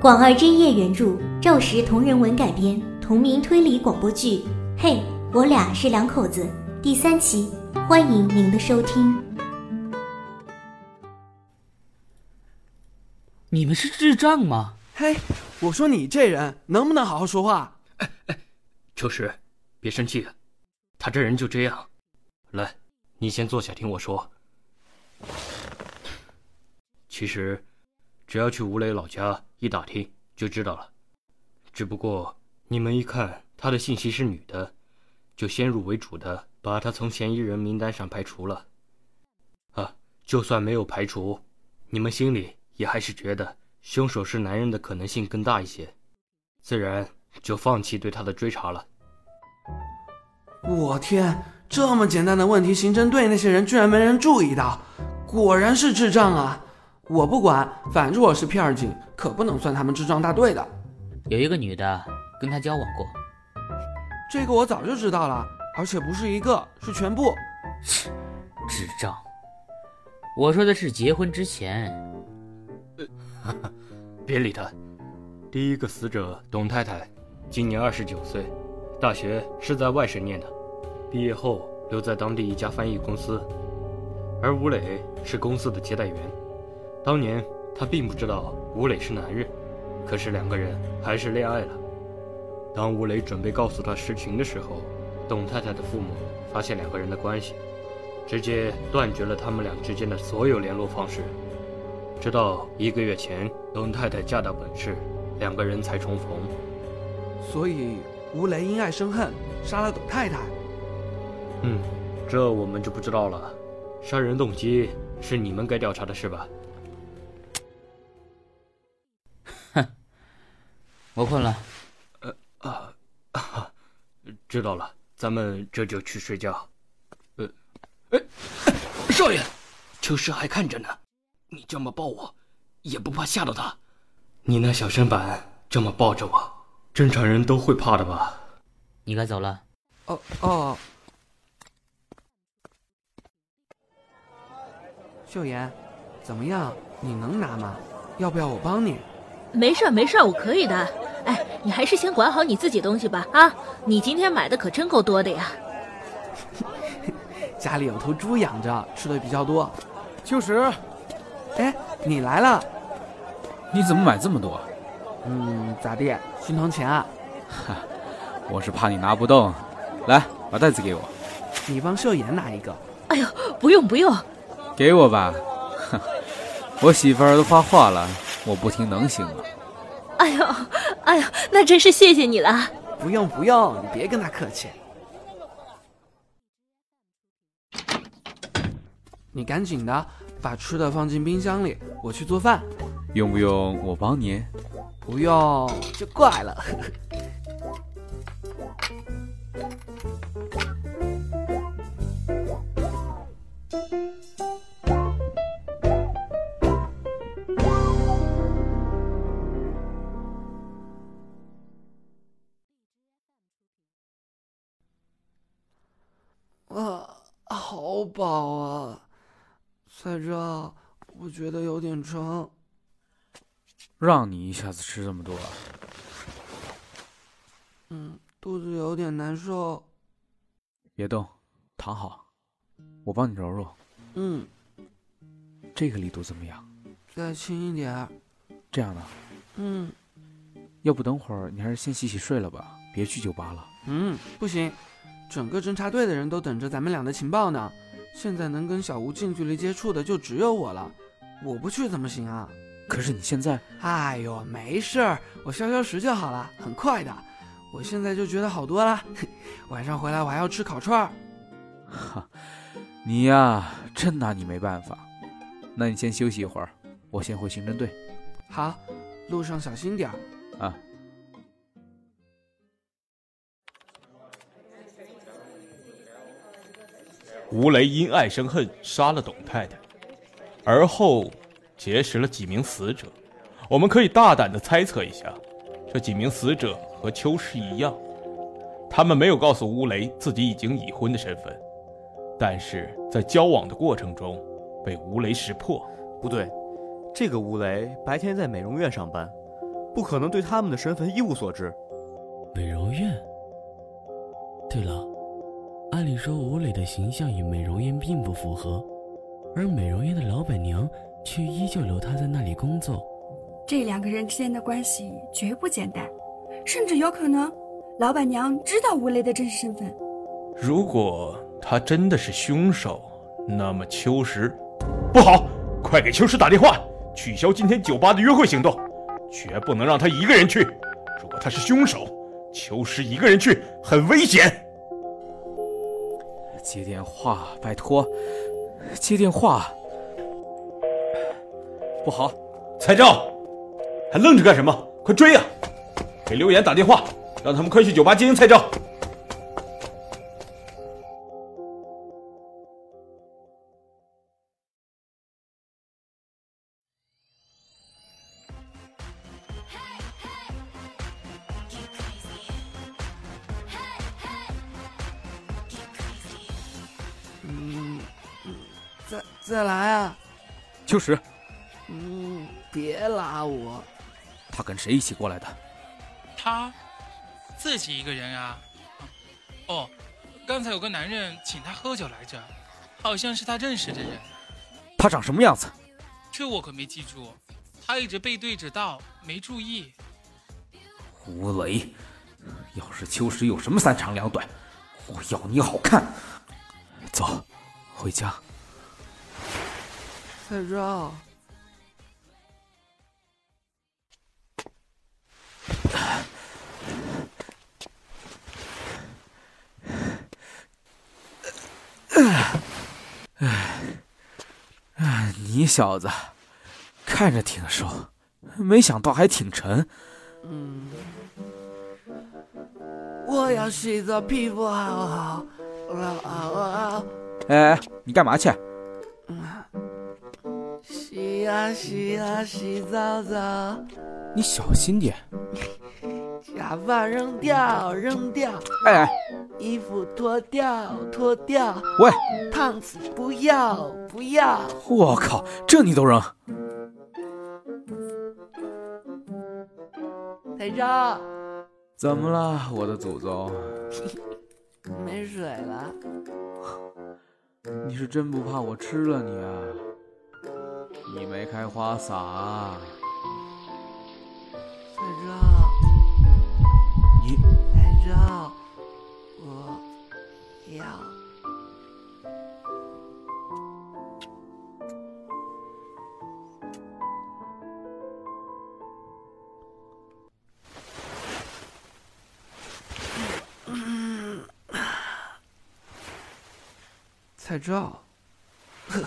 广二真叶原著，赵石同人文改编，同名推理广播剧《嘿，我俩是两口子》第三期，欢迎您的收听。你们是智障吗？嘿，我说你这人能不能好好说话？哎哎，秋实，别生气，他这人就这样。来，你先坐下听我说。其实，只要去吴磊老家一打听就知道了。只不过你们一看他的信息是女的，就先入为主的把他从嫌疑人名单上排除了。啊，就算没有排除，你们心里也还是觉得凶手是男人的可能性更大一些，自然就放弃对他的追查了。我天，这么简单的问题，刑侦队那些人居然没人注意到，果然是智障啊！我不管，反正我是片警，可不能算他们智障大队的。有一个女的跟他交往过，这个我早就知道了，而且不是一个，是全部。智障！我说的是结婚之前。哈哈，别理他。第一个死者董太太，今年二十九岁，大学是在外省念的，毕业后留在当地一家翻译公司，而吴磊是公司的接待员。当年他并不知道吴磊是男人，可是两个人还是恋爱了。当吴磊准备告诉他实情的时候，董太太的父母发现两个人的关系，直接断绝了他们俩之间的所有联络方式。直到一个月前，董太太嫁到本市，两个人才重逢。所以吴磊因爱生恨，杀了董太太。嗯，这我们就不知道了。杀人动机是你们该调查的事吧？我困了，呃啊啊，知道了，咱们这就去睡觉。呃，哎，少爷，秋实还看着呢，你这么抱我，也不怕吓到他？你那小身板这么抱着我，正常人都会怕的吧？你该走了。哦哦，秀妍，怎么样？你能拿吗？要不要我帮你？没事没事我可以的。哎，你还是先管好你自己东西吧啊！你今天买的可真够多的呀。家里有头猪养着，吃的比较多。秋实，哎，你来了。你怎么买这么多？嗯，咋地？心疼钱啊？哈，我是怕你拿不动。来，把袋子给我。你帮秀妍拿一个。哎呦，不用不用。给我吧。哼，我媳妇儿都发话了，我不听能行吗？哎呦，哎呦，那真是谢谢你了。不用不用，你别跟他客气。你赶紧的把吃的放进冰箱里，我去做饭。用不用我帮你？不用就怪了。饱啊，彩椒，我觉得有点撑。让你一下子吃这么多？嗯，肚子有点难受。别动，躺好，我帮你揉揉。嗯，这个力度怎么样？再轻一点。这样的。嗯。要不等会儿你还是先洗洗睡了吧，别去酒吧了。嗯，不行。整个侦察队的人都等着咱们俩的情报呢，现在能跟小吴近距离接触的就只有我了，我不去怎么行啊？可是你现在……哎呦，没事儿，我消消食就好了，很快的。我现在就觉得好多了，晚上回来我还要吃烤串儿。哈，你呀，真拿你没办法。那你先休息一会儿，我先回刑侦队。好，路上小心点儿。啊。吴雷因爱生恨，杀了董太太，而后结识了几名死者。我们可以大胆的猜测一下，这几名死者和秋实一样，他们没有告诉吴雷自己已经已婚的身份，但是在交往的过程中被吴雷识破。不对，这个吴雷白天在美容院上班，不可能对他们的身份一无所知。美容院。对了，按理说吴磊的形象与美容院并不符合，而美容院的老板娘却依旧留他在那里工作。这两个人之间的关系绝不简单，甚至有可能，老板娘知道吴磊的真实身份。如果他真的是凶手，那么秋实，不好，快给秋实打电话，取消今天酒吧的约会行动，绝不能让他一个人去。如果他是凶手，秋实一个人去很危险。接电话，拜托，接电话。不好，蔡照。还愣着干什么？快追呀！给刘岩打电话，让他们快去酒吧接应蔡照。他跟谁一起过来的？他自己一个人啊。哦，刚才有个男人请他喝酒来着，好像是他认识的人。他长什么样子？这我可没记住，他一直背对着道，没注意。吴雷，要是秋实有什么三长两短，我要你好看。走，回家。蔡照。你小子看着挺瘦，没想到还挺沉。嗯，我要洗澡，皮肤好好。哎，你干嘛去？洗啊洗啊洗澡澡。你小心点。假发扔掉，扔掉。哎，衣服脱掉，脱掉。喂，胖子不要，不要。我靠，这你都扔？台长，怎么了，我的祖宗？没水了。你是真不怕我吃了你啊？你没开花洒啊？台长。你台长，我要。蔡照，呵，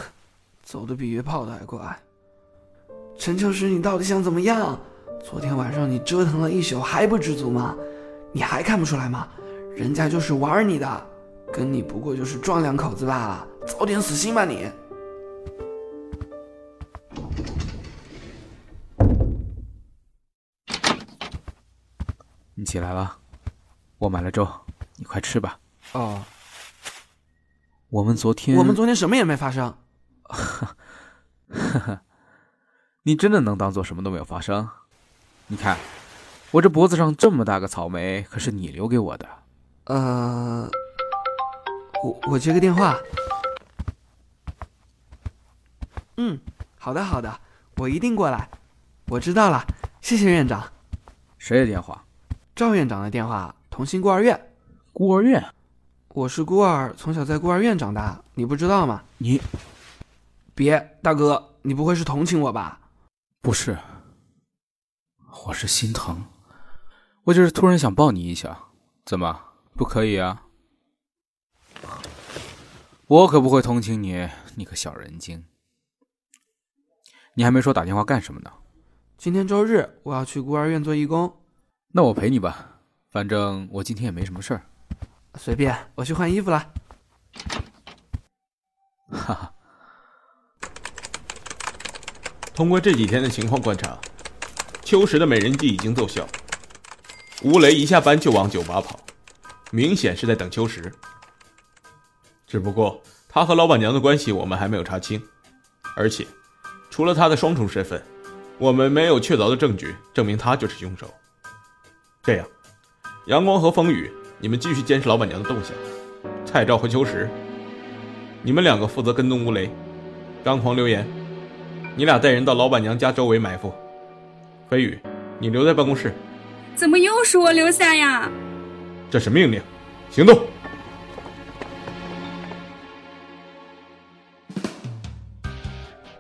走的比约炮的还快。陈秋实，你到底想怎么样？昨天晚上你折腾了一宿还不知足吗？你还看不出来吗？人家就是玩你的，跟你不过就是撞两口子罢了，早点死心吧你！你起来了，我买了粥，你快吃吧。哦。我们昨天，我们昨天什么也没发生。哈哈，你真的能当做什么都没有发生？你看，我这脖子上这么大个草莓，可是你留给我的。呃，我我接个电话。嗯，好的好的，我一定过来。我知道了，谢谢院长。谁的电话？赵院长的电话。同心孤儿院。孤儿院？我是孤儿，从小在孤儿院长大，你不知道吗？你，别，大哥，你不会是同情我吧？不是。我是心疼，我就是突然想抱你一下，怎么不可以啊？我可不会同情你，你个小人精。你还没说打电话干什么呢？今天周日，我要去孤儿院做义工。那我陪你吧，反正我今天也没什么事儿。随便，我去换衣服了。哈哈。通过这几天的情况观察。秋实的美人计已经奏效，吴雷一下班就往酒吧跑，明显是在等秋实。只不过他和老板娘的关系我们还没有查清，而且除了他的双重身份，我们没有确凿的证据证明他就是凶手。这样，阳光和风雨，你们继续监视老板娘的动向；蔡照和秋实，你们两个负责跟踪吴雷。张狂、刘岩，你俩带人到老板娘家周围埋伏。飞宇，你留在办公室。怎么又是我留下呀？这是命令，行动。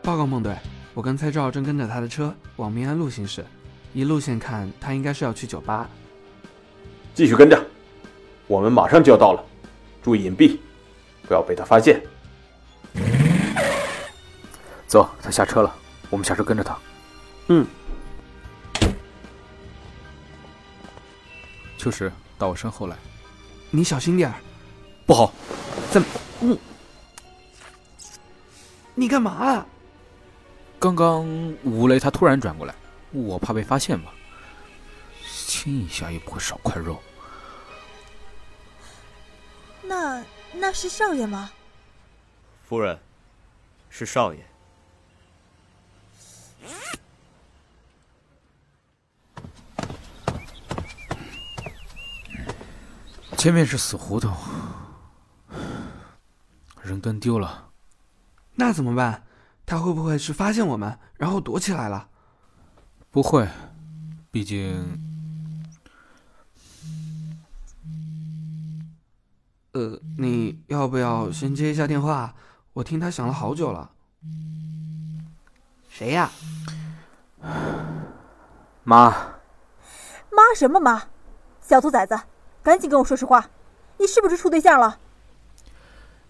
报告孟队，我跟蔡照正跟着他的车往民安路行驶，一路线看他应该是要去酒吧。继续跟着，我们马上就要到了，注意隐蔽，不要被他发现。走，他下车了，我们下车跟着他。嗯。秋实，到我身后来。你小心点儿。不好，怎么？嗯。你干嘛啊？刚刚吴雷他突然转过来，我怕被发现嘛。亲一下也不会少块肉。那那是少爷吗？夫人，是少爷。前面是死胡同，人跟丢了，那怎么办？他会不会是发现我们，然后躲起来了？不会，毕竟……呃，你要不要先接一下电话？我听他响了好久了。谁呀？妈。妈什么妈？小兔崽子！赶紧跟我说实话，你是不是处对象了？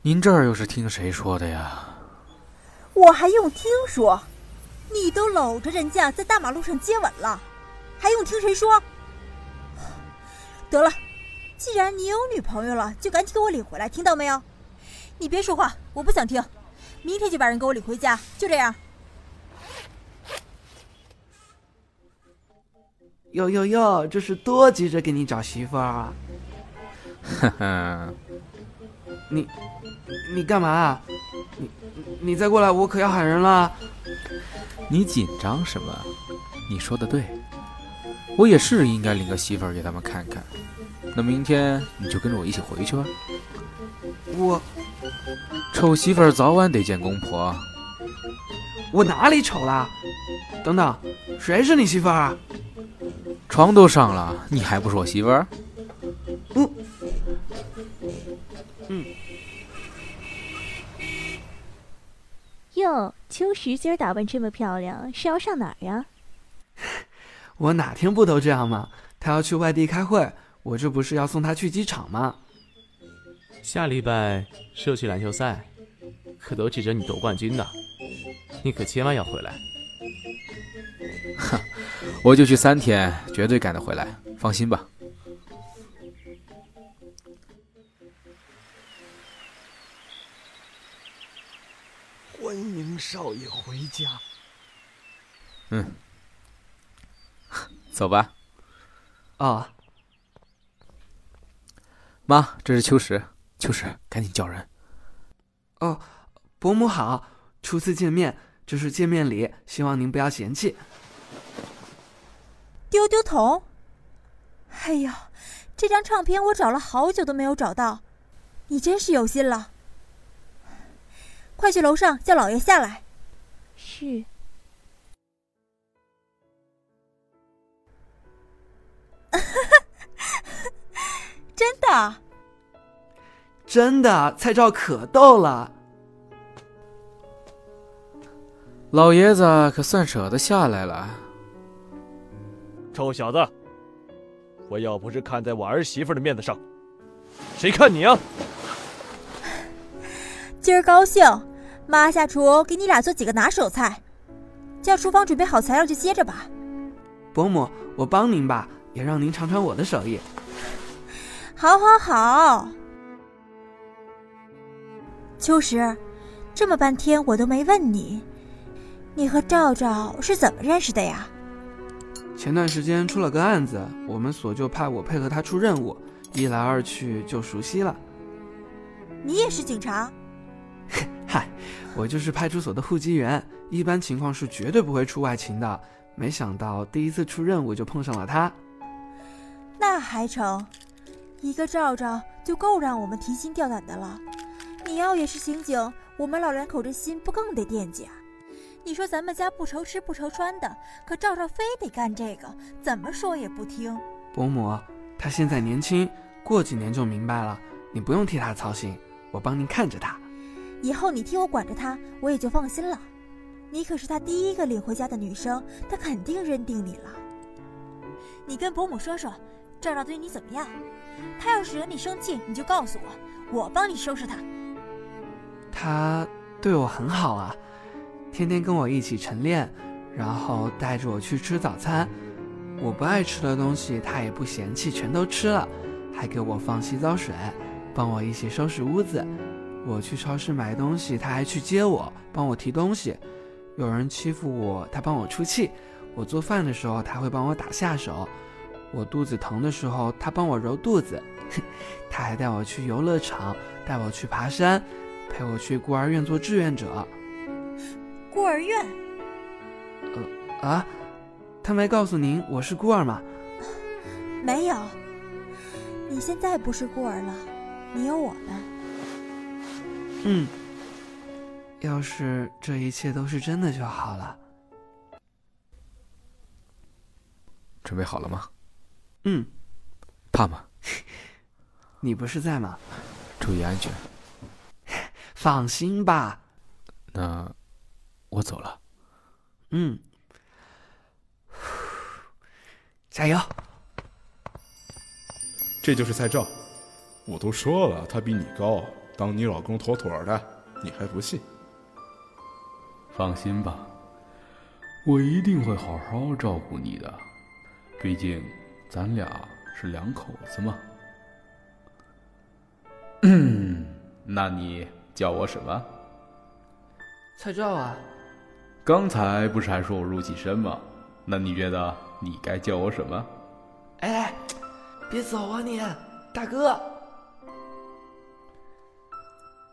您这儿又是听谁说的呀？我还用听说？你都搂着人家在大马路上接吻了，还用听谁说？得了，既然你有女朋友了，就赶紧给我领回来，听到没有？你别说话，我不想听。明天就把人给我领回家，就这样。哟哟哟，这是多急着给你找媳妇儿啊！哈哈，你你干嘛？你你再过来，我可要喊人了！你紧张什么？你说的对，我也是应该领个媳妇儿给他们看看。那明天你就跟着我一起回去吧。我丑媳妇儿早晚得见公婆。我哪里丑了？等等，谁是你媳妇儿啊？床都上了，你还不是我媳妇儿？嗯嗯。哟，秋实今儿打扮这么漂亮，是要上哪儿呀？我哪天不都这样吗？他要去外地开会，我这不是要送他去机场吗？下礼拜社区篮球赛，可都指着你夺冠军呢，你可千万要回来。哼。我就去三天，绝对赶得回来，放心吧。欢迎少爷回家。嗯，走吧。啊，妈，这是秋实，秋实，赶紧叫人。哦，伯母好，初次见面，这是见面礼，希望您不要嫌弃。丢丢桶！哎呀，这张唱片我找了好久都没有找到，你真是有心了。快去楼上叫老爷下来。是。真的？真的，蔡照可逗了。老爷子可算舍得下来了。臭小子，我要不是看在我儿媳妇的面子上，谁看你啊？今儿高兴，妈下厨给你俩做几个拿手菜，叫厨房准备好材料就接着吧。伯母，我帮您吧，也让您尝尝我的手艺。好，好，好。秋实，这么半天我都没问你，你和赵赵是怎么认识的呀？前段时间出了个案子，我们所就派我配合他出任务，一来二去就熟悉了。你也是警察？嗨，我就是派出所的户籍员，一般情况是绝对不会出外勤的。没想到第一次出任务就碰上了他。那还成，一个赵赵就够让我们提心吊胆的了。你要也是刑警，我们老两口这心不更得惦记啊？你说咱们家不愁吃不愁穿的，可赵赵非得干这个，怎么说也不听。伯母，他现在年轻，过几年就明白了，你不用替他操心，我帮您看着他。以后你替我管着他，我也就放心了。你可是他第一个领回家的女生，他肯定认定你了。你跟伯母说说，赵赵对你怎么样？他要是惹你生气，你就告诉我，我帮你收拾他。他对我很好啊，天天跟我一起晨练，然后带着我去吃早餐。我不爱吃的东西，他也不嫌弃，全都吃了，还给我放洗澡水，帮我一起收拾屋子。我去超市买东西，他还去接我，帮我提东西。有人欺负我，他帮我出气；我做饭的时候，他会帮我打下手；我肚子疼的时候，他帮我揉肚子。他还带我去游乐场，带我去爬山，陪我去孤儿院做志愿者。孤儿院？呃啊，他没告诉您我是孤儿吗？没有。你现在不是孤儿了，你有我们。嗯。要是这一切都是真的就好了。准备好了吗？嗯。怕吗？你不是在吗？注意安全。放心吧。那我走了。嗯。加油。这就是蔡照，我都说了，他比你高，当你老公妥妥的，你还不信？放心吧，我一定会好好照顾你的。毕竟，咱俩是两口子嘛。嗯，那你叫我什么？蔡照啊。刚才不是还说我入戏深吗？那你觉得你该叫我什么？哎，别走啊你，大哥！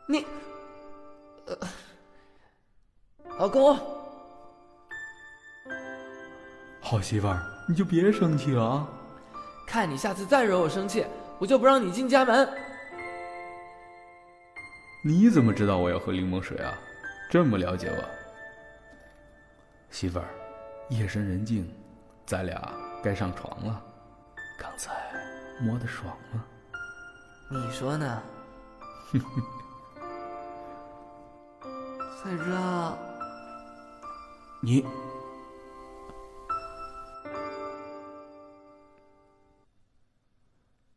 你，呃。老公，好媳妇儿，你就别生气了啊！看你下次再惹我生气，我就不让你进家门。你怎么知道我要喝柠檬水啊？这么了解我，媳妇儿，夜深人静，咱俩该上床了。刚才摸的爽吗？你说呢？蔡照。你，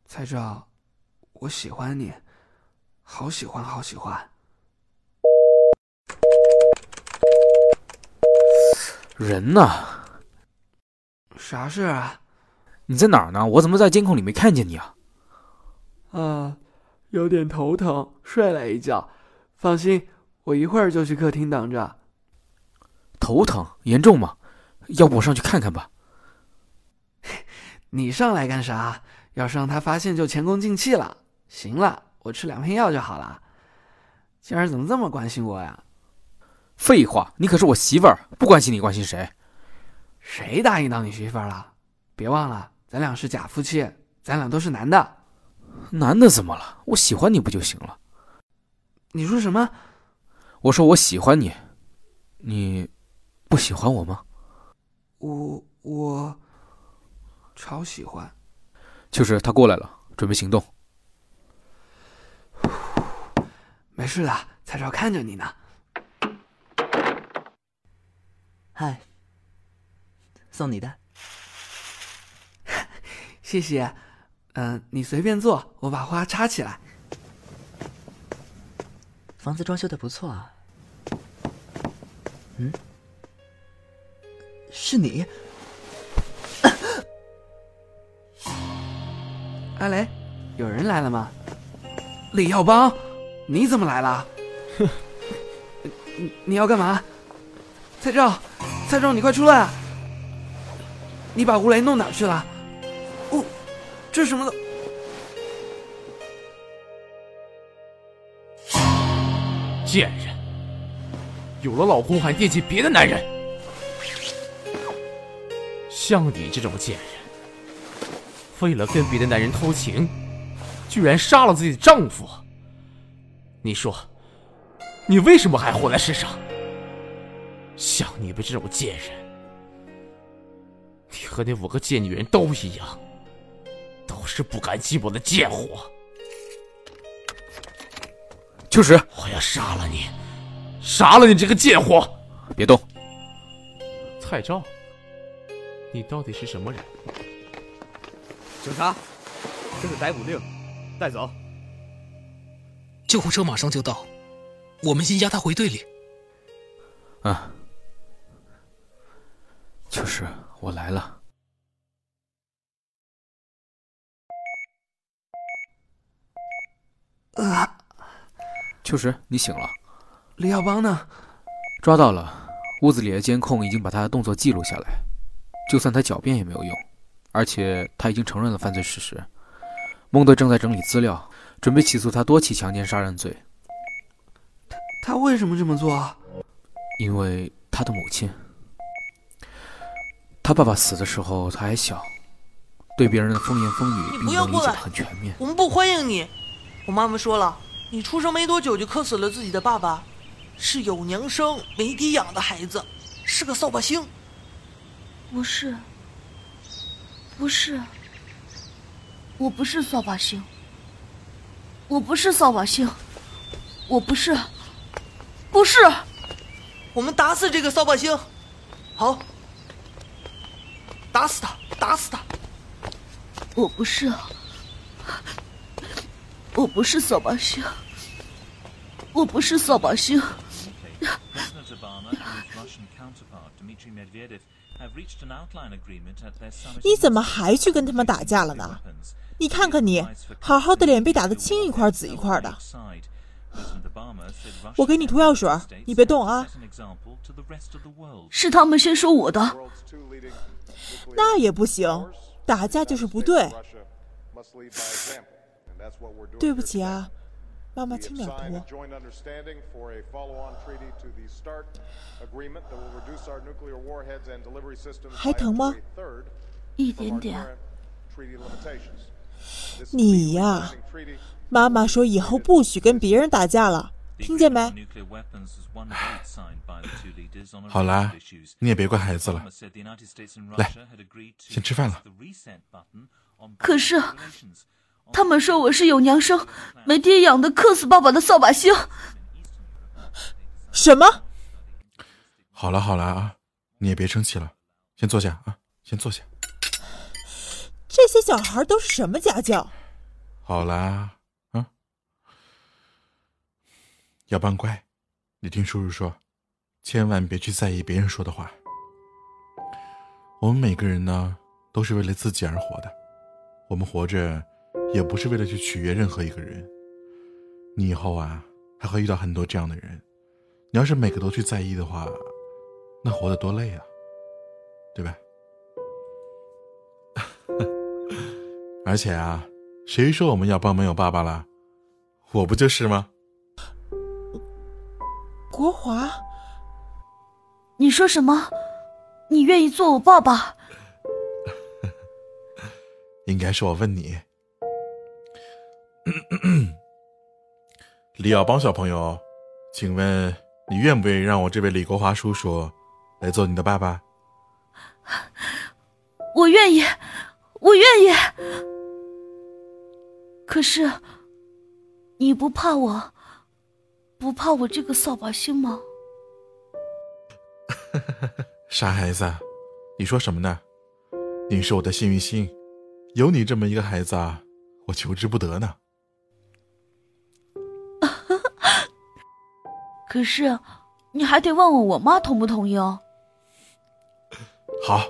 蔡照，我喜欢你，好喜欢，好喜欢。人呢？啥事啊？你在哪儿呢？我怎么在监控里没看见你啊？啊，有点头疼，睡了一觉。放心，我一会儿就去客厅等着。头疼严重吗？要不我上去看看吧。你上来干啥？要是让他发现就前功尽弃了。行了，我吃两片药就好了。今儿怎么这么关心我呀？废话，你可是我媳妇儿，不关心你关心谁？谁答应当你媳妇儿了？别忘了，咱俩是假夫妻，咱俩都是男的。男的怎么了？我喜欢你不就行了？你说什么？我说我喜欢你，你。不喜欢我吗？我我超喜欢。就是他过来了，准备行动。没事的，蔡超看着你呢。嗨，送你的。谢谢。嗯，你随便坐，我把花插起来。房子装修的不错啊。嗯。是你，阿雷，有人来了吗？李耀邦，你怎么来了？你你要干嘛？拍照，蔡照，你快出来！啊！你把吴雷弄哪去了？哦，这是什么的？贱人，有了老公还惦记别的男人。像你这种贱人，为了跟别的男人偷情，居然杀了自己的丈夫。你说，你为什么还活在世上？像你们这种贱人，你和那五个贱女人都一样，都是不甘寂寞的贱货。秋实，我要杀了你，杀了你这个贱货！别动。蔡照，你到底是什么人？警察，这是逮捕令，带走。救护车马上就到，我们先押他回队里。啊，秋实，我来了。啊，秋实，你醒了。李耀邦呢？抓到了，屋子里的监控已经把他的动作记录下来，就算他狡辩也没有用，而且他已经承认了犯罪事实。孟德正在整理资料，准备起诉他多起强奸杀人罪。他他为什么这么做？因为他的母亲。他爸爸死的时候他还小，对别人的风言风语并没有理解的很全面。我们不欢迎你。我妈妈说了，你出生没多久就克死了自己的爸爸，是有娘生没爹养的孩子，是个扫把星。不是，不是，我不是扫把星，我不是扫把星，我不是，不是。我们打死这个扫把星，好，打死他，打死他。我不是。我不是扫把星，我不是扫把星。你怎么还去跟他们打架了呢？你看看你，好好的脸被打得青一块紫一块的。我给你涂药水，你别动啊。是他们先说我的。那也不行，打架就是不对。对不起啊，妈妈轻点涂。还疼吗？一点点。你呀，妈妈说以后不许跟别人打架了，听见没？好啦，你也别怪孩子了。来，先吃饭了。可是。他们说我是有娘生、没爹养的克死爸爸的扫把星。什么？好了好了啊，你也别生气了，先坐下啊，先坐下。这些小孩都是什么家教？好啦，啊，要帮乖，你听叔叔说，千万别去在意别人说的话。我们每个人呢，都是为了自己而活的，我们活着。也不是为了去取悦任何一个人。你以后啊，还会遇到很多这样的人。你要是每个都去在意的话，那活得多累啊，对吧？而且啊，谁说我们要帮没有爸爸了？我不就是吗？国华，你说什么？你愿意做我爸爸？应该是我问你。李耀邦小朋友，请问你愿不愿意让我这位李国华叔叔来做你的爸爸？我愿意，我愿意。可是，你不怕我，不怕我这个扫把星吗？傻孩子，你说什么呢？你是我的幸运星，有你这么一个孩子啊，我求之不得呢。可是，你还得问问我妈同不同意哦。好，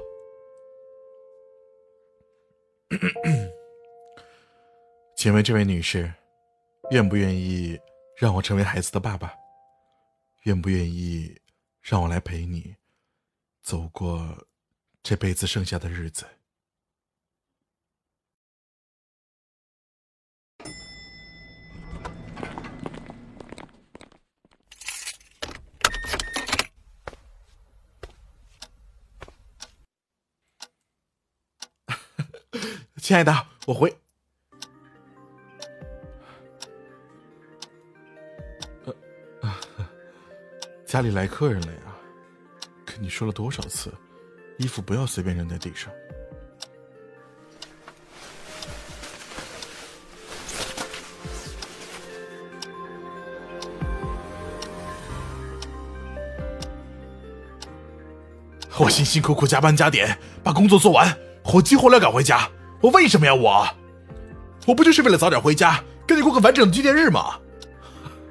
请问这位女士，愿不愿意让我成为孩子的爸爸？愿不愿意让我来陪你走过这辈子剩下的日子？亲爱的，我回。家里来客人了呀，跟你说了多少次，衣服不要随便扔在地上。我辛辛苦苦加班加点把工作做完，火急火燎赶回家。我为什么要我？我不就是为了早点回家，跟你过个完整的纪念日吗？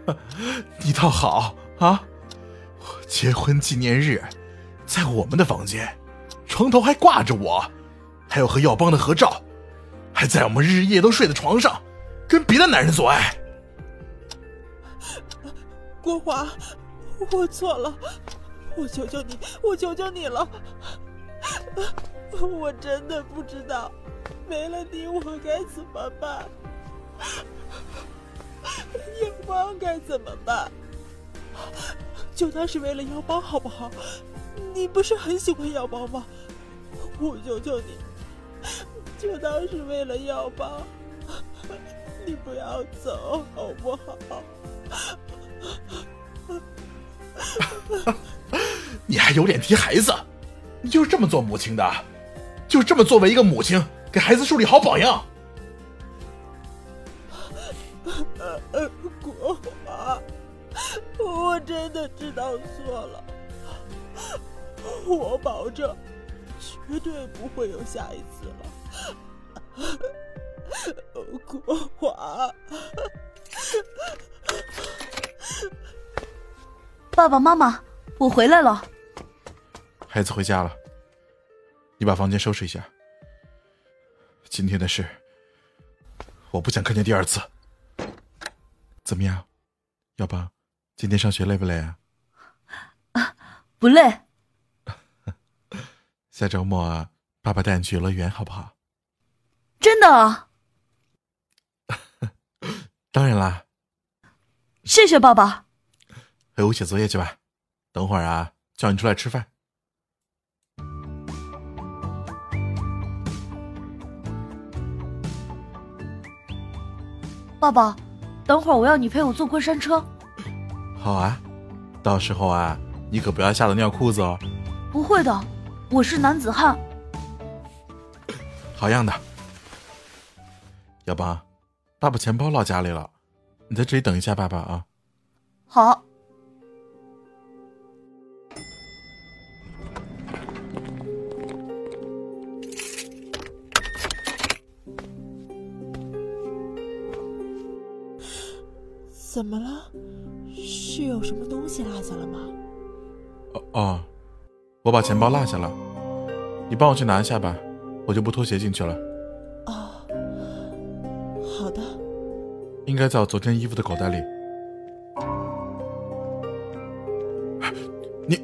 你倒好啊！结婚纪念日，在我们的房间，床头还挂着我，还有和耀邦的合照，还在我们日日夜都睡的床上，跟别的男人做爱。国华，我错了。我求求你，我求求你了！我真的不知道，没了你我该怎么办？耀邦该怎么办？就当是为了腰包好不好？你不是很喜欢腰包吗？我求求你，就当是为了耀邦，你不要走好不好？你还有脸提孩子？你就是这么做母亲的，就这么作为一个母亲给孩子树立好榜样。我真的知道错了，我保证绝对不会有下一次了。国华，爸爸妈妈，我回来了。孩子回家了，你把房间收拾一下。今天的事，我不想看见第二次。怎么样，耀邦，今天上学累不累啊？啊，不累。下周末啊，爸爸带你去游乐园，好不好？真的？当然啦。谢谢爸爸。陪我写作业去吧，等会儿啊，叫你出来吃饭。爸爸，等会儿我要你陪我坐过山车。好啊，到时候啊，你可不要吓得尿裤子哦。不会的，我是男子汉。好样的，耀邦，爸爸钱包落家里了，你在这里等一下爸爸啊。好。怎么了？是有什么东西落下了吗？哦哦，我把钱包落下了，你帮我去拿一下吧，我就不脱鞋进去了。哦，好的。应该在我昨天衣服的口袋里。你，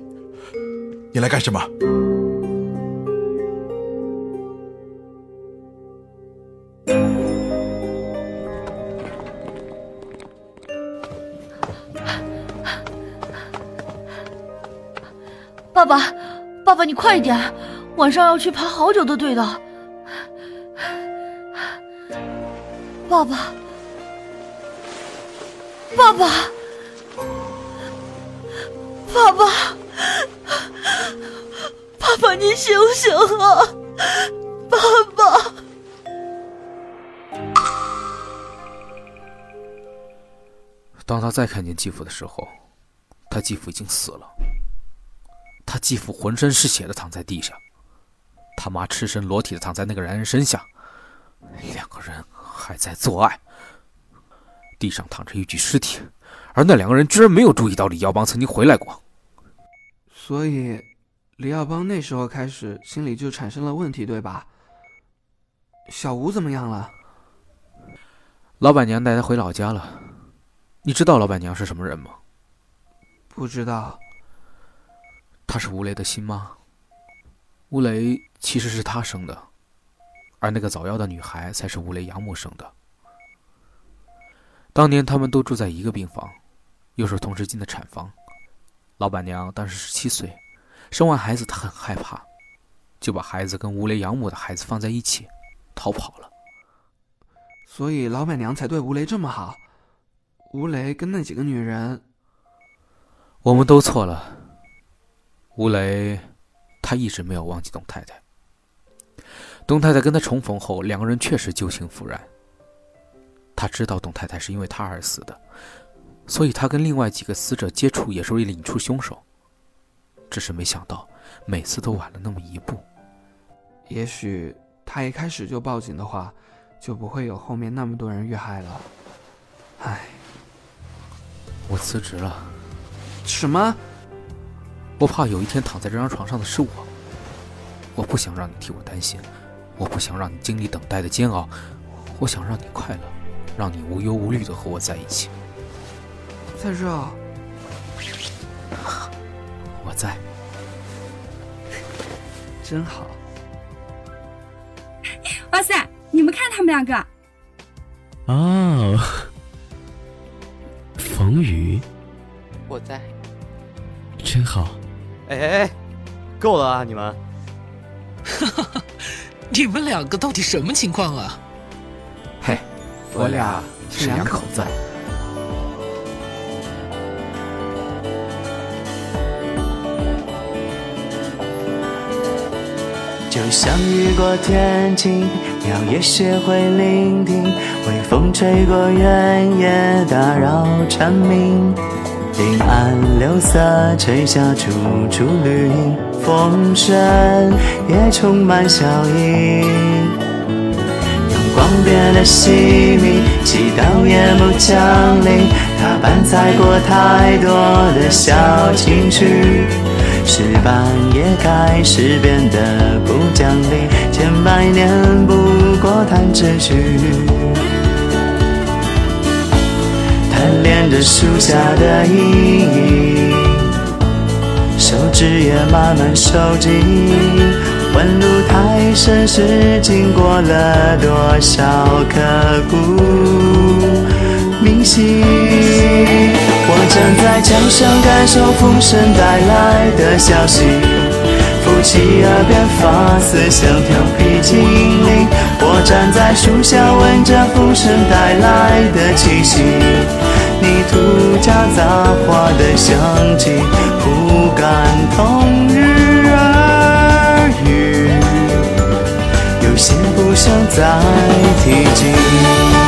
你来干什么？爸爸，你快一点，晚上要去排好久的队的。爸爸，爸爸，爸爸，爸爸，你醒醒啊！爸爸，当他再看见继父的时候，他继父已经死了。他继父浑身是血的躺在地上，他妈赤身裸体的躺在那个男人身下，两个人还在做爱。地上躺着一具尸体，而那两个人居然没有注意到李耀邦曾经回来过。所以，李耀邦那时候开始心里就产生了问题，对吧？小吴怎么样了？老板娘带他回老家了。你知道老板娘是什么人吗？不知道。她是吴雷的亲妈，吴雷其实是她生的，而那个早夭的女孩才是吴雷养母生的。当年他们都住在一个病房，又是同时进的产房。老板娘当时十七岁，生完孩子她很害怕，就把孩子跟吴雷养母的孩子放在一起，逃跑了。所以老板娘才对吴雷这么好。吴雷跟那几个女人，我们都错了。吴雷，他一直没有忘记董太太。董太太跟他重逢后，两个人确实旧情复燃。他知道董太太是因为他而死的，所以他跟另外几个死者接触也是为了引出凶手。只是没想到，每次都晚了那么一步。也许他一开始就报警的话，就不会有后面那么多人遇害了。唉，我辞职了。什么？我怕有一天躺在这张床上的是我。我不想让你替我担心，我不想让你经历等待的煎熬，我想让你快乐。让你无忧无虑的和我在一起，在这，我在，真好。哇塞，你们看他们两个。啊，冯宇，我在，真好。哎哎哎，够了啊，你们！你们两个到底什么情况啊？嘿。我俩是两口子，就像雨过天晴，鸟也学会聆听，微风吹过原野，打扰蝉鸣。林暗柳色垂下处处绿荫，风声也充满笑意。阳光变得细密，祈祷夜幕降临。他伴踩过太多的小情绪，石板也开始变得不讲理。千百年不过弹指去，贪恋着树下的阴影，手指也慢慢收紧。问路太深时，经过了多少刻骨铭心？我站在桥上，感受风声带来的消息，拂起耳边发丝，像调皮精灵。我站在树下，闻着风声带来的气息，泥土夹杂花的香气，不敢同日而语。有些不想再提及。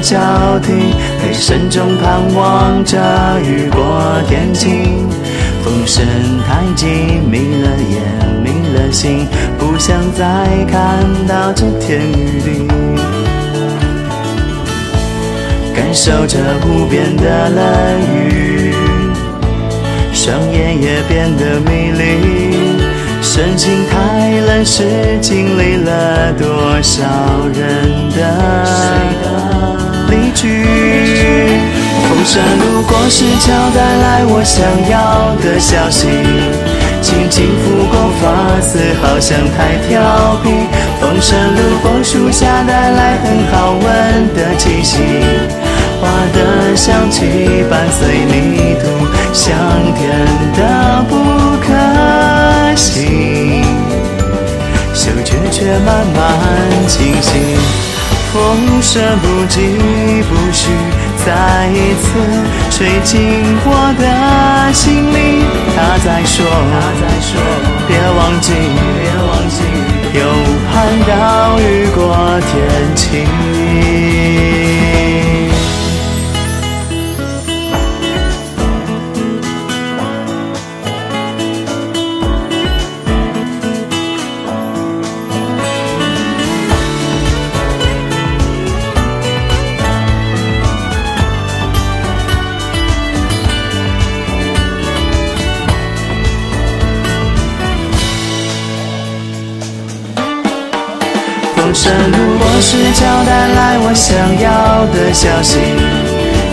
交替，黑深中盼望着雨过天晴。风声太急，迷了眼，迷了心，不想再看到这天雨地。感受着无边的冷雨，双眼也变得迷离。身心太冷时，经历了多少人的离去。风声路过石桥，带来我想要的消息。轻轻拂过发丝，好像太调皮。风声路过树下，带来很好闻的气息。花的香气伴随泥土，香甜的不可信。嗅觉却慢慢清晰。风声不疾不徐。再一次吹进我的心里，他在说，别忘记，别忘记，有盼到雨过天晴。风声路过石桥，带来我想要的消息。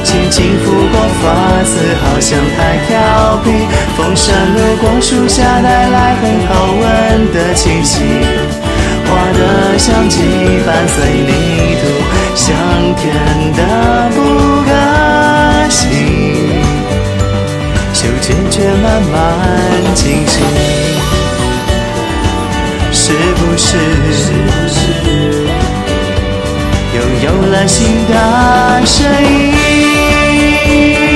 轻轻拂过发丝，好像太调皮。风扇路过树下，带来很好闻的气息。花的香气伴随泥土，香甜的不可思议。嗅觉却慢慢清晰，是不是拥有了新的声音？